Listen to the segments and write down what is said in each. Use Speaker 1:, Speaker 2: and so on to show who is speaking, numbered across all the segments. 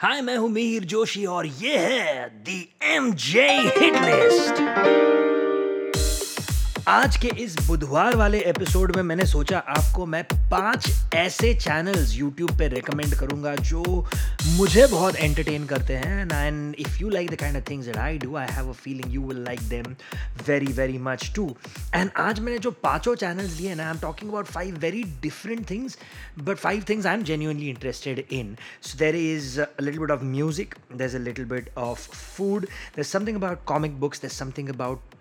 Speaker 1: हाय मैं हूँ मिहिर जोशी और ये है the M J hit list. आज के इस बुधवार वाले एपिसोड में मैंने सोचा आपको मैं पाँच ऐसे चैनल्स यूट्यूब पे रिकमेंड करूँगा जो मुझे बहुत एंटरटेन करते हैं and if you like the kind of things that I do I have a feeling you will like them very very much too and आज मैंने जो पाँचों चैनल्स लिए ना I am talking about five very different things but five things I am genuinely interested in. So there is a little bit of music, there's a little bit of food, there's something about comic books, there's something about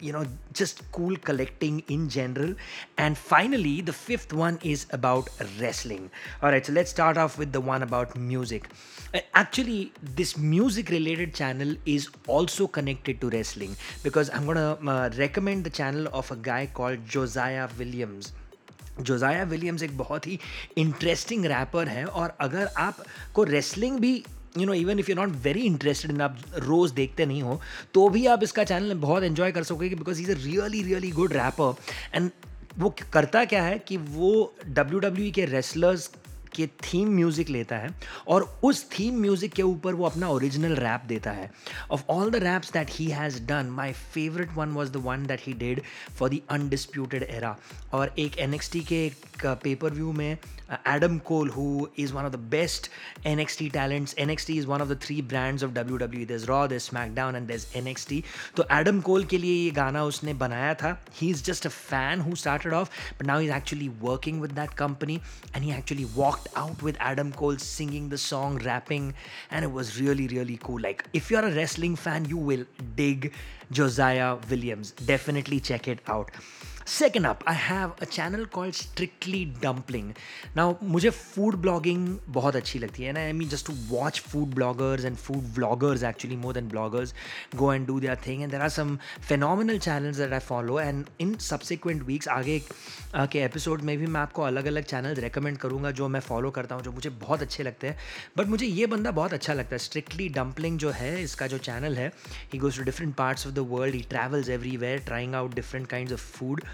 Speaker 1: you know just cool collecting in general and finally the fifth one is about wrestling all right so let's start off with the one about music Uh, actually this music related channel is also connected to wrestling because i'm going to uh, recommend the channel of a guy called josiah williams Josiah Williams एक बहुत ही interesting wrapper है और अगर आपको wrestling भी you know even if you not very interested in आप रोज़ देखते नहीं हो तो भी आप इसका चैनल बहुत एंजॉय कर सकोगे because is a really really good rapper and वो करता क्या है कि वो डब्ल्यू डब्ल्यू के रेसलर्स के थीम म्यूज़िक लेता है और उस थीम म्यूज़िक के ऊपर वो अपना ओरिजिनल रैप देता है। Of all the raps that he has done my favourite one was the one that he did for the undisputed era और एक एन के एक पेपर व्यू में Adam Cole who is one of the best N X T talents N X T is one of the three brands of W W this Raw this SmackDown and this N X T तो Adam Cole के लिए ये गाना उसने बनाया था। He is just a fan who started off but now is actually working with that company and he actually out with Adam Cole singing the song, rapping, and it was really, really cool. Like, if you're a wrestling fan, you will dig Josiah Williams. Definitely check it out. Second up I have a channel called strictly dumpling ना मुझे food blogging बहुत अच्छी लगती है and I mean just to watch food bloggers and food bloggers actually more than bloggers go and do their thing and there are some phenomenal channel that I follow and in subsequent weeks आगे के episode में भी मैं आपको अलग अलग channel recommend करूँगा जो मैं फॉलो करता हूँ, जो मुझे बहुत अच्छे लगते हैं। बट मुझे ये बंदा बहुत अच्छा लगता है। स्ट्रिक्टली डम्पलिंग जो है, इसका जो चैनल है he goes to different parts of the world he travels everywhere trying out different kind of food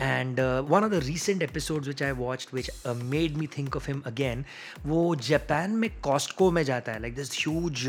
Speaker 1: and one of the recent episode which I watch which made me think of him again वो Japan में Costco में जाता है. Like this huge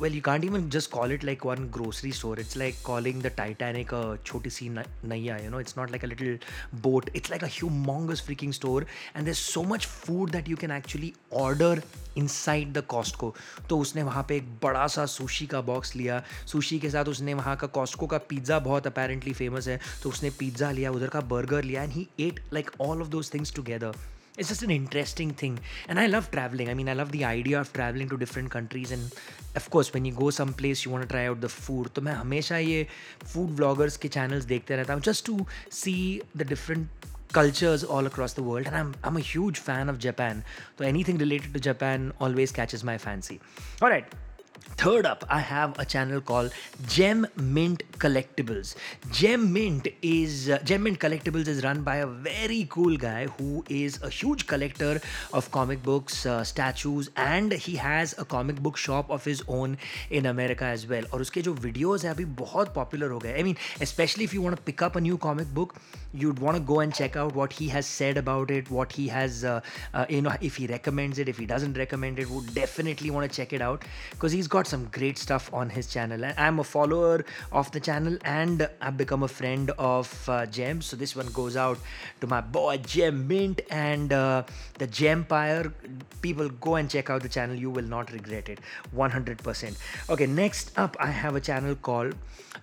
Speaker 1: well you can't even just call it like one grocery store it's like calling the Titanic छोटी सी नैया you know it's not like a little boat it's like a humongous freaking store and there so much food that you can actually order inside the Costco तो उसने वहाँ पर एक बड़ा सा सुशी का बॉक्स लिया. सुशी के साथ उसने वहाँ का कॉस्टको का पिज़्ज़ा बहुत अपेरेंटली फ़ेमस है. तो उसने पिज़्ज़ा लिया, उधर का burger liya and he ate like all of those things together it's just an interesting thing and i love traveling i mean i love the idea of traveling to different countries and of course when you go someplace you want to try out the food तो मैं हमेशा ये food vloggers के channels देखते रहता हूँ just to see the different cultures all across the world and I'm, I'm a huge fan of Japan so anything related to Japan always catches my fancy all right Third up, I have a channel called Gem Mint Collectibles. Gem Mint is uh, Gem Mint Collectibles is run by a very cool guy who is a huge collector of comic books, uh, statues, and he has a comic book shop of his own in America as well. और उसके जो videos हैं अभी बहुत popular हो गए. I mean, especially if you want to pick up a new comic book, you'd want to go and check out what he has said about it, what he has, uh, uh, you know, if he recommends it, if he doesn't recommend it, would definitely want to check it out because he's got some great stuff on his channel. And I'm a follower of the channel and I've become a friend of uh, Gem. So this one goes out to my boy Gem Mint and uh, the Gempire. People go and check out the channel. You will not regret it. 100%. Okay, next up, I have a channel called.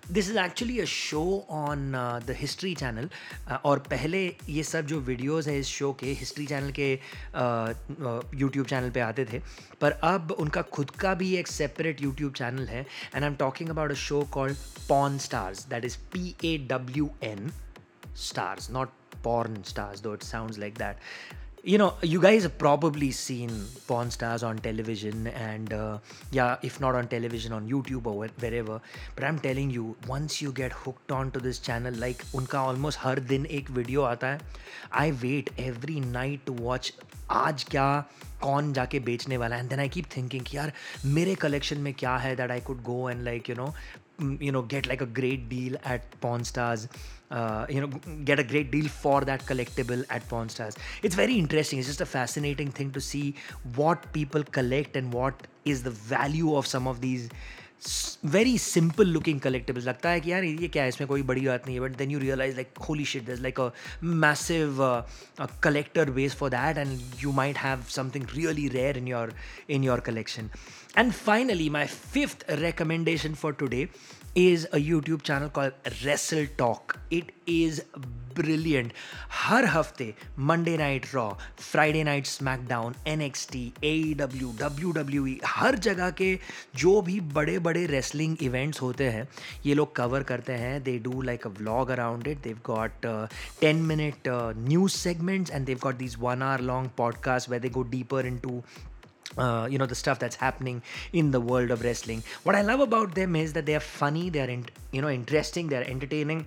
Speaker 1: This is actually a show on uh, the History Channel. Uh, और पहले ये सब जो videos है इस show के history channel के YouTube channel पे आते थे पर अब उनका खुद का भी एक separate separate YouTube channel here, and I'm talking about a show called Pawn Stars. That is P A W N stars, not porn stars, though it sounds like that You know, you guys have probably seen porn stars on television, and uh, yeah, if not on television, on YouTube or where- wherever. But I'm telling you, once you get hooked on to this channel, like उनका almost हर दिन एक video आता है I wait every night to watch आज क्या कौन जाके बेचने वाला है and then I keep thinking कि यार मेरे कलेक्शन में क्या है that I could go and like you know mm, you know get like a great deal at pawn stars uh, you know get a great deal for that collectible at pawn stars. It's very interesting. It's just a fascinating thing to see what people collect and what is the value of some of these very simple looking collectible लगता है कि यार, ये क्या है? इसमें कोई बड़ी बात नहीं है but then you realise like holy shit this like a massive collector base for that and you might have something really rare in your in your collection and finally my fifth recommendation for today is a YouTube channel called Wrestle Talk. It is brilliant. हर हफ़्ते Monday night Raw Friday night SmackDown N X T A W W W E हर जगह के जो भी बड़े बड़े wrestling events होते हैं, ये लोग कवर करते हैं they do like a vlog around it they've got ten minute news segments and they've got this one hour long podcast where they go deeper into uh, you know the stuff that's happening in the world of wrestling what i love about them is that they are funny they are in, you know interesting they are entertaining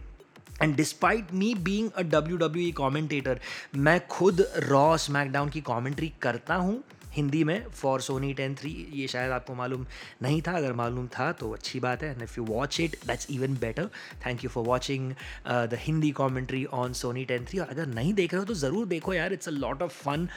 Speaker 1: and despite me being a W W E commentator मैं खुद raw SmackDown की commentary करता हूँ हिंदी में for Sony ten three ये शायद आपको मालूम नहीं था। अगर मालूम था तो अच्छी बात है। And if you watch it that's even better thank you for watching the Hindi commentary on Sony ten three और अगर नहीं देख रहे हो तो ज़रूर देखो यार। It's a lot of fun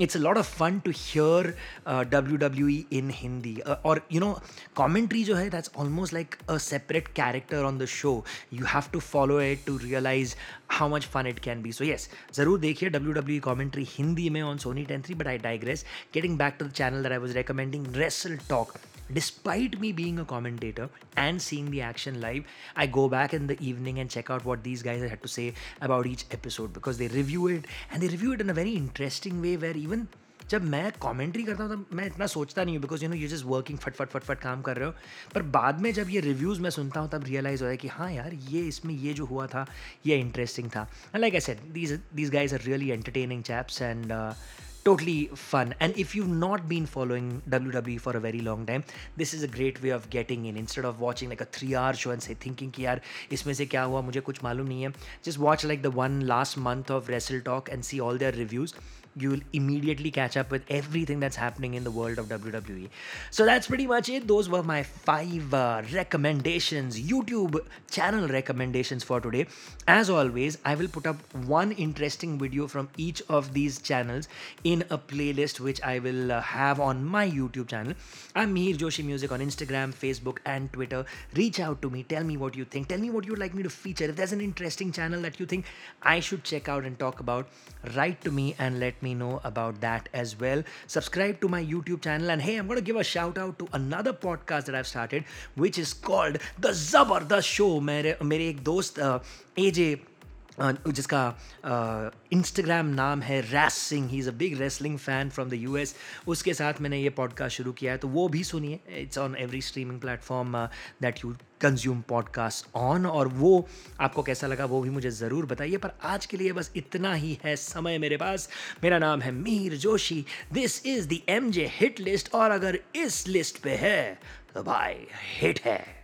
Speaker 1: it's a lot of fun to hear W W E in Hindi और यू नो कॉमेंट्री जो है that's almost like a separate character on the show you have to follow it to realise how much fun it can be so yes ज़रूर देखिए W W E commentary Hindi में on Sony ten three but I digress get getting back to the channel that I was recommending, Wrestle Talk. Despite me being a commentator and seeing the action live, I go back in the evening and check out what these guys had to say about each episode because they review it and they review it in a very interesting way where even जब मैं commentary करता हूँ तब मैं इतना सोचता नहीं हूँ because you know you just working फट फट फट फट काम कर रहे हो पर बाद में जब ये रिव्यूज़ मैं सुनता हूँ तब रियलाइज़ हो है कि हाँ यार ये इसमें ये जो हुआ था ये इंटरेस्टिंग था like I said these these guys are really entertaining chaps and totally fun. And if you've not been following WWE for a very long time, this is a great way of getting in. Instead of watching like a three-hour show and say thinking कि यार इसमें से क्या हुआ मुझे कुछ मालूम नहीं है, just watch like the one last month of Wrestle Talk and see all their reviews you will immediately catch up with everything that's happening in the world of WWE. So that's pretty much it. Those were my five uh, recommendations, YouTube channel recommendations for today. As always, I will put up one interesting video from each of these channels in a playlist which I will uh, have on my YouTube channel. I'm Mihir Joshi Music on Instagram, Facebook, and Twitter. Reach out to me. Tell me what you think. Tell me what you'd like me to feature. If there's an interesting channel that you think I should check out and talk about, write to me and let me know about that as well. Subscribe to my YouTube channel. And hey, I'm going to give a shout out to another podcast that I've started, which is called The Zabardast Show. मेरे मेरे एक दोस्त एजे जिसका Instagram नाम है Ras Singh he is a big wrestling fan from the U S उसके साथ मैंने ये पॉडकास्ट शुरू किया है तो वो भी सुनिए. It's on every streaming platform that you consume podcast on और वो आपको कैसा लगा वो भी मुझे ज़रूर बताइए. पर आज के लिए बस इतना ही है समय मेरे पास. मेरा नाम है Mir Joshi. This is the M J hit list और अगर इस लिस्ट पे है तो भाई हिट है.